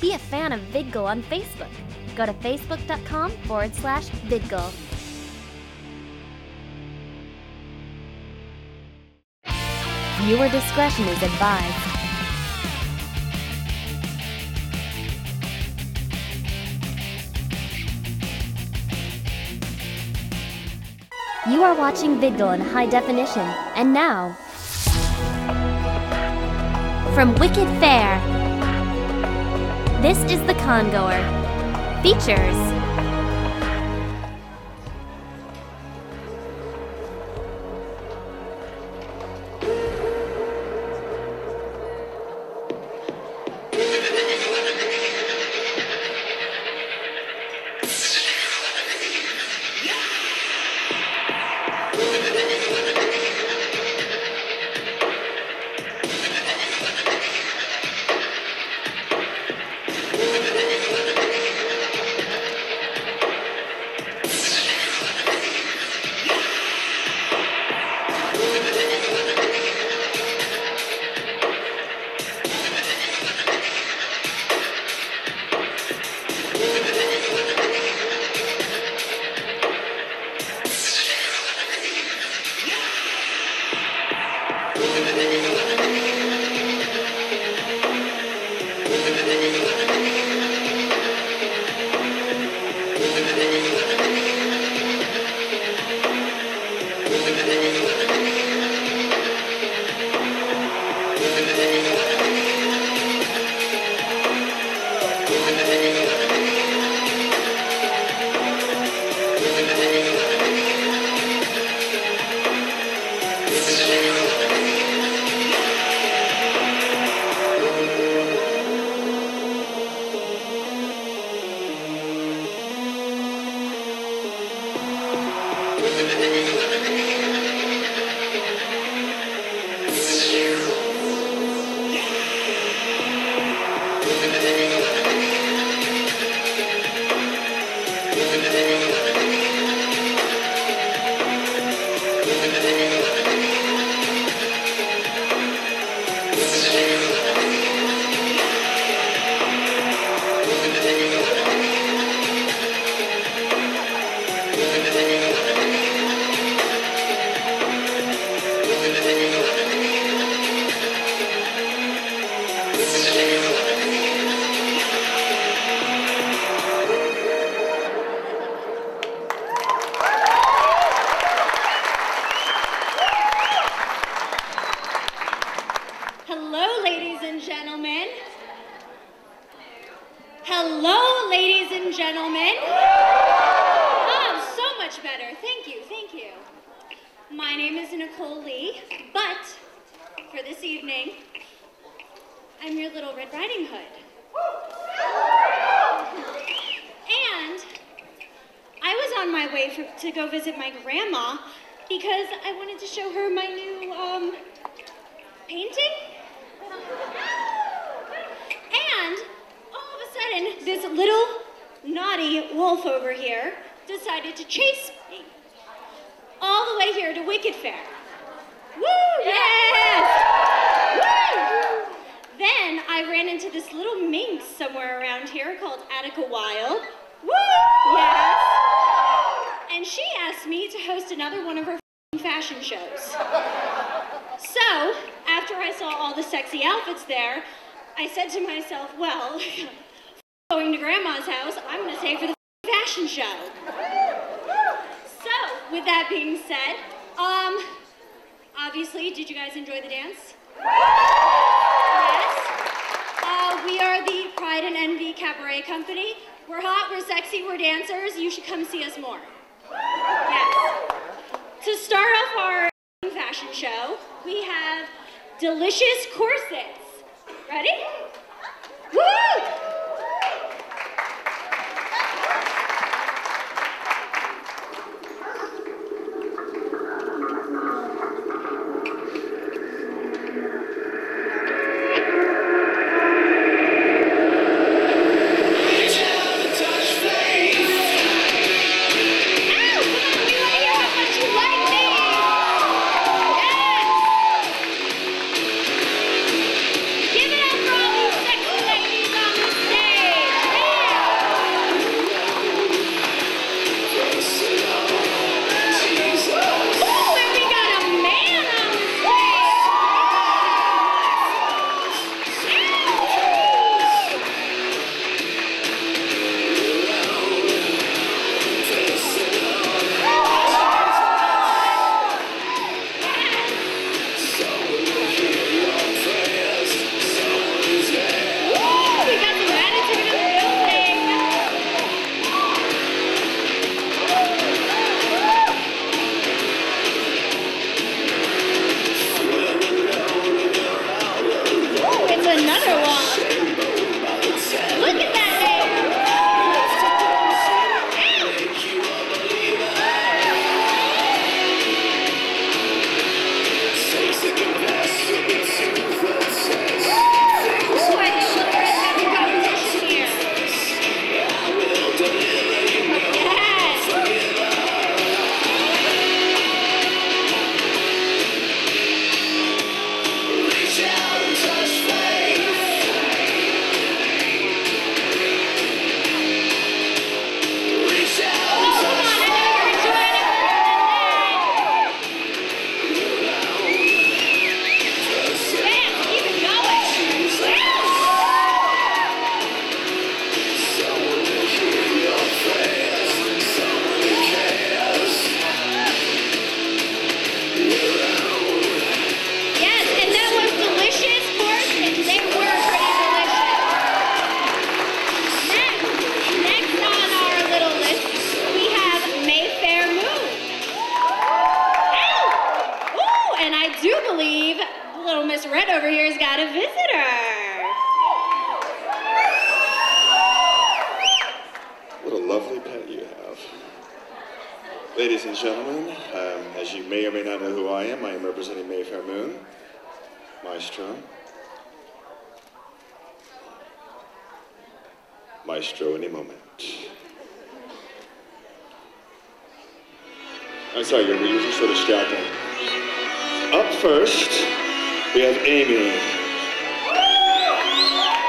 Be a fan of VidGull on Facebook. Go to facebook.com forward slash VidGull. Viewer discretion is advised. You are watching VidGull in high definition, and now, from Wicked Faire, this is The Congoer. Features this little naughty wolf over here decided to chase me all the way here to Wicked Faire. Woo! Yes! Woo! Then I ran into this little minx somewhere around here called Attica Wild. Woo! Yes! And she asked me to host another one of her fashion shows. So, after I saw all the sexy outfits there, I said to myself, well, going to grandma's house, I'm going to stay for the fashion show. So, with that being said, um, obviously, did you guys enjoy the dance? Yes. Uh, we are the Pride and Envy Cabaret Company. We're hot, we're sexy, we're dancers. You should come see us more. Yes. To start off our fashion show, we have delicious corsets. Ready? Woo! Ladies and gentlemen, um, as you may or may not know who I am, I am representing Mayfair Moon, Maestro. Maestro any moment. I'm sorry, you're, you're so distracting. Up first, we have Amy.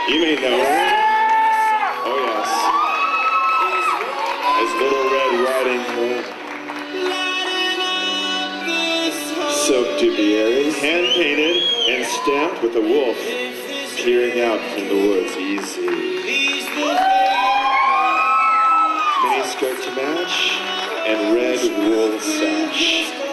You may know her. Oh, yes. As Little Red Riding Hood. Silk Dupioni, hand painted and stamped with a wolf peering out from the woods. Easy. Mini skirt to match and red wool sash.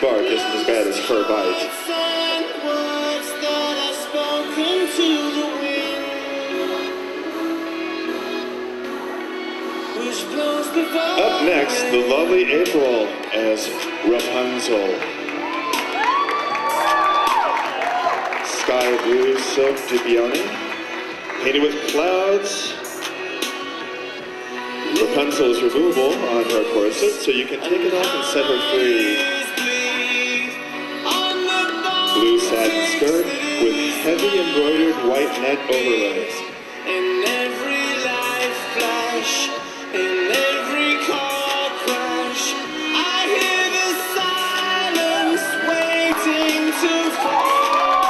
Bark isn't as bad as her bite. Up next, the lovely April as Rapunzel. Sky blue silk dupioni, painted with clouds. Rapunzel is removable on her corset, so you can take it off and set her free. Heavy embroidered white net overlays. In every life flash, in every car crash, I hear the silence waiting to fall.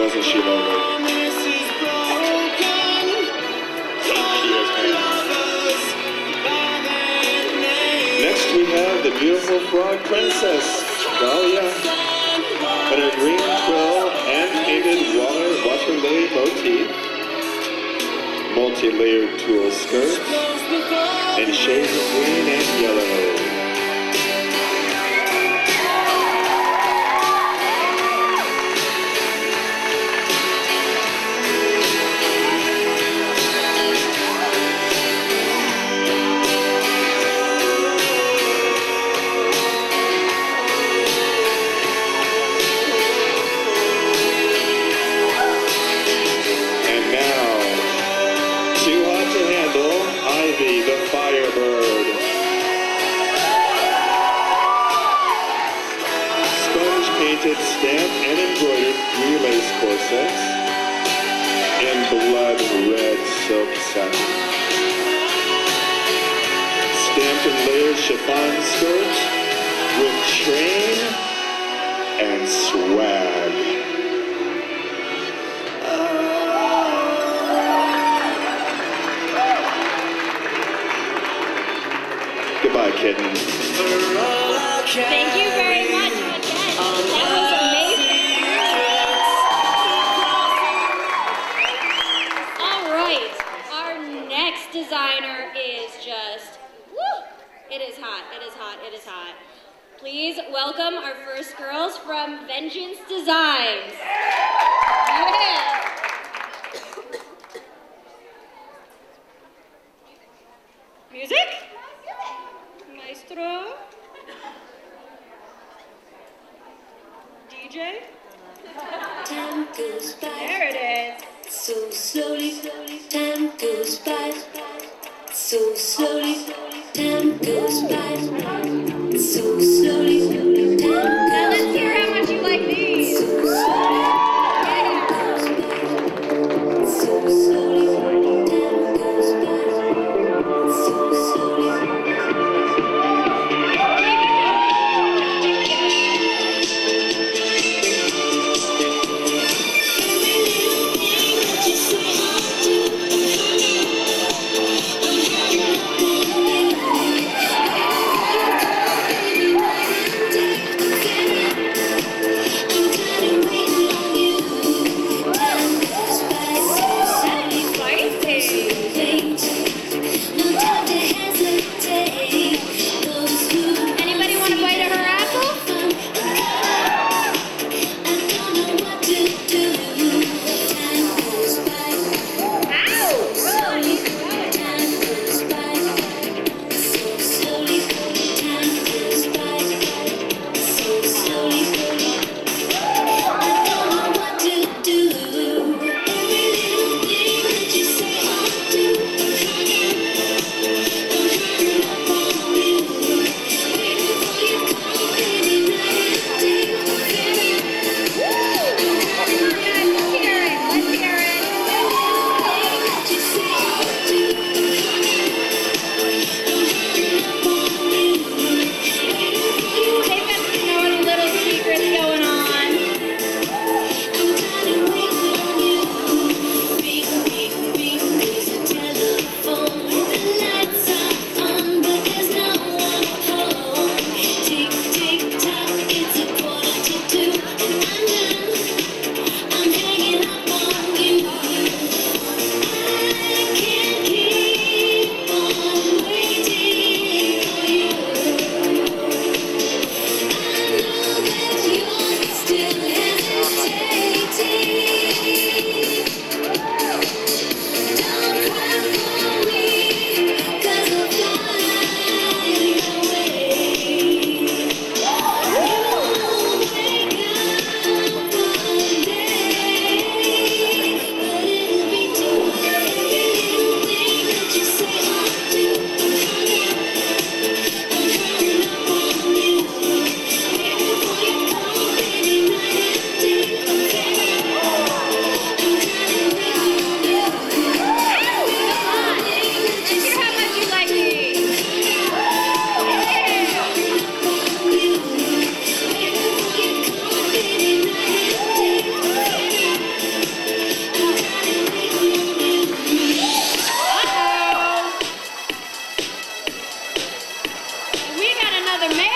Wasn't she lovely? promise is broken. She is Call pretty. lovers by their name. Next, we have the beautiful frog princess, Dahlia, in her green quill hand-painted water, lily motif, multi-layered tulle skirt, and shades of green and yellow. Designer is just, woo! It is hot, it is hot, it is hot. Please welcome our first girls from Vengeance Designs. Yeah. another man.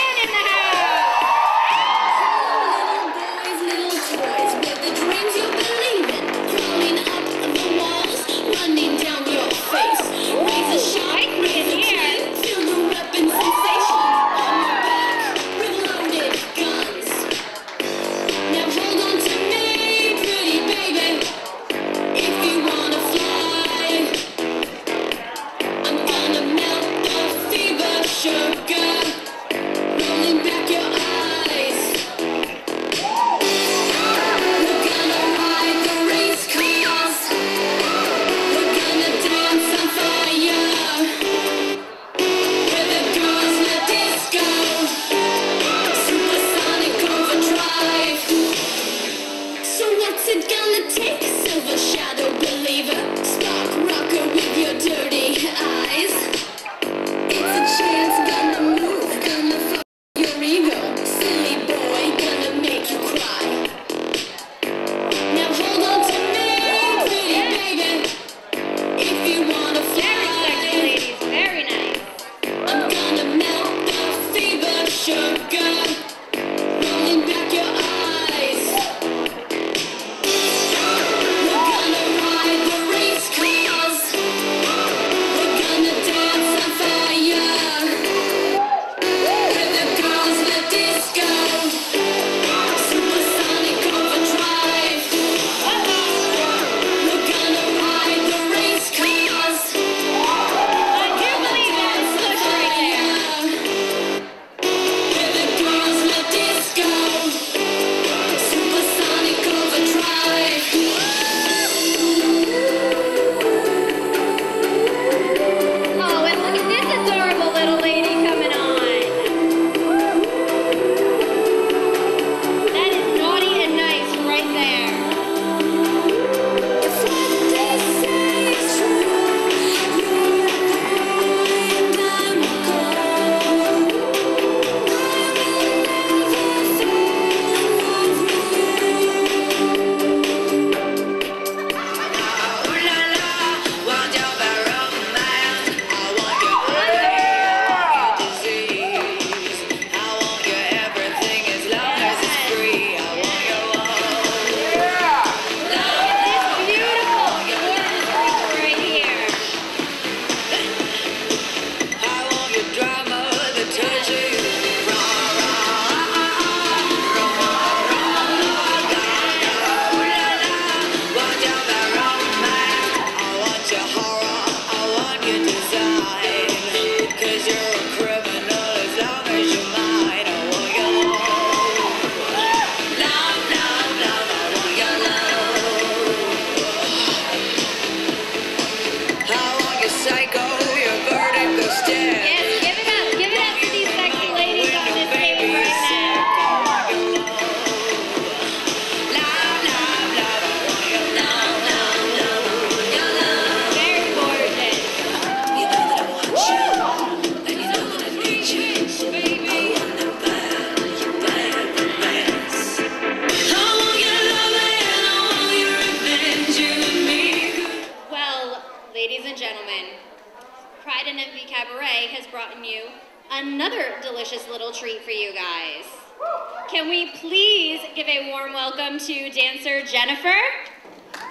Jennifer,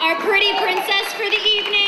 our pretty princess for the evening.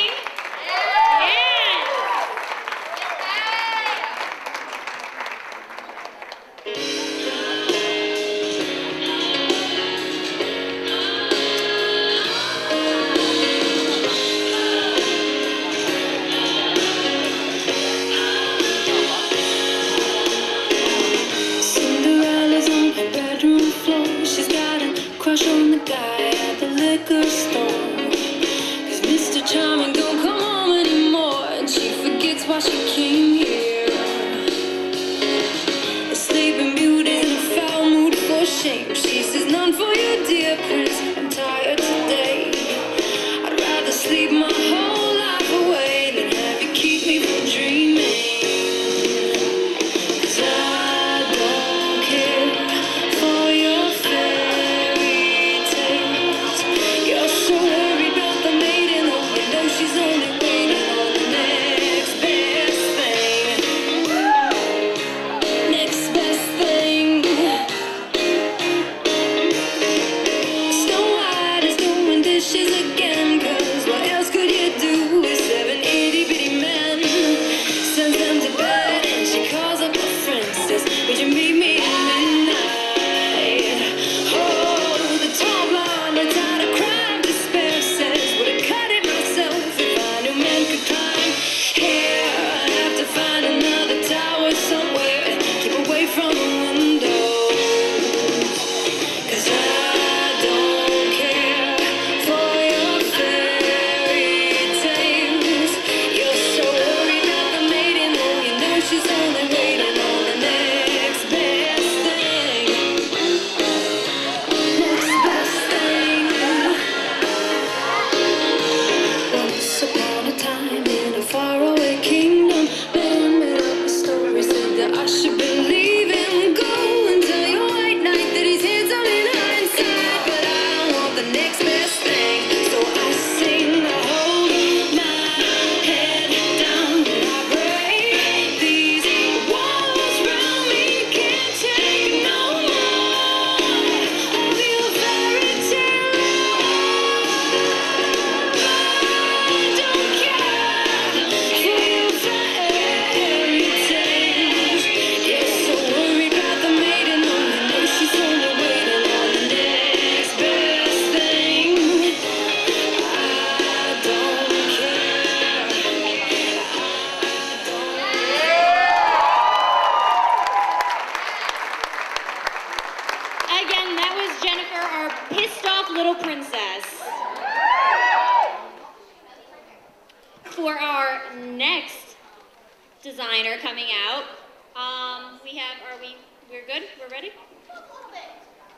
we have, are we, we're good? We're ready?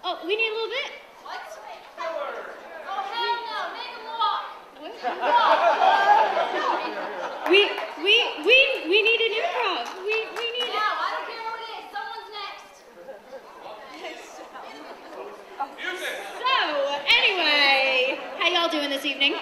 Oh, we need a little bit? What? Oh, hell no. Make him walk. What? we, we, we, we need an improv. We, we need Now, I don't care what it is. Someone's next. So, anyway, how y'all doing this evening?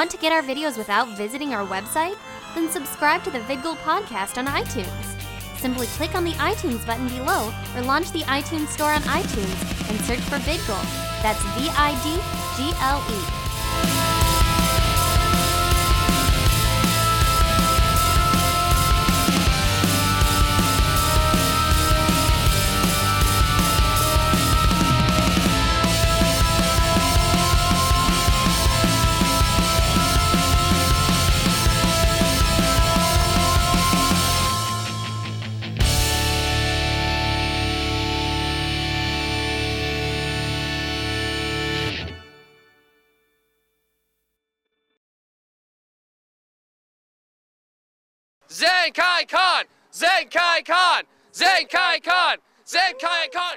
Want to get our videos without visiting our website? Then subscribe to the VidGold podcast on iTunes. Simply click on the iTunes button below or launch the iTunes store on iTunes and search for VidGold. That's V I D G L E. Zenkaikon! Zen Kai Khan! Zenkaikon! Zen Kai Khan!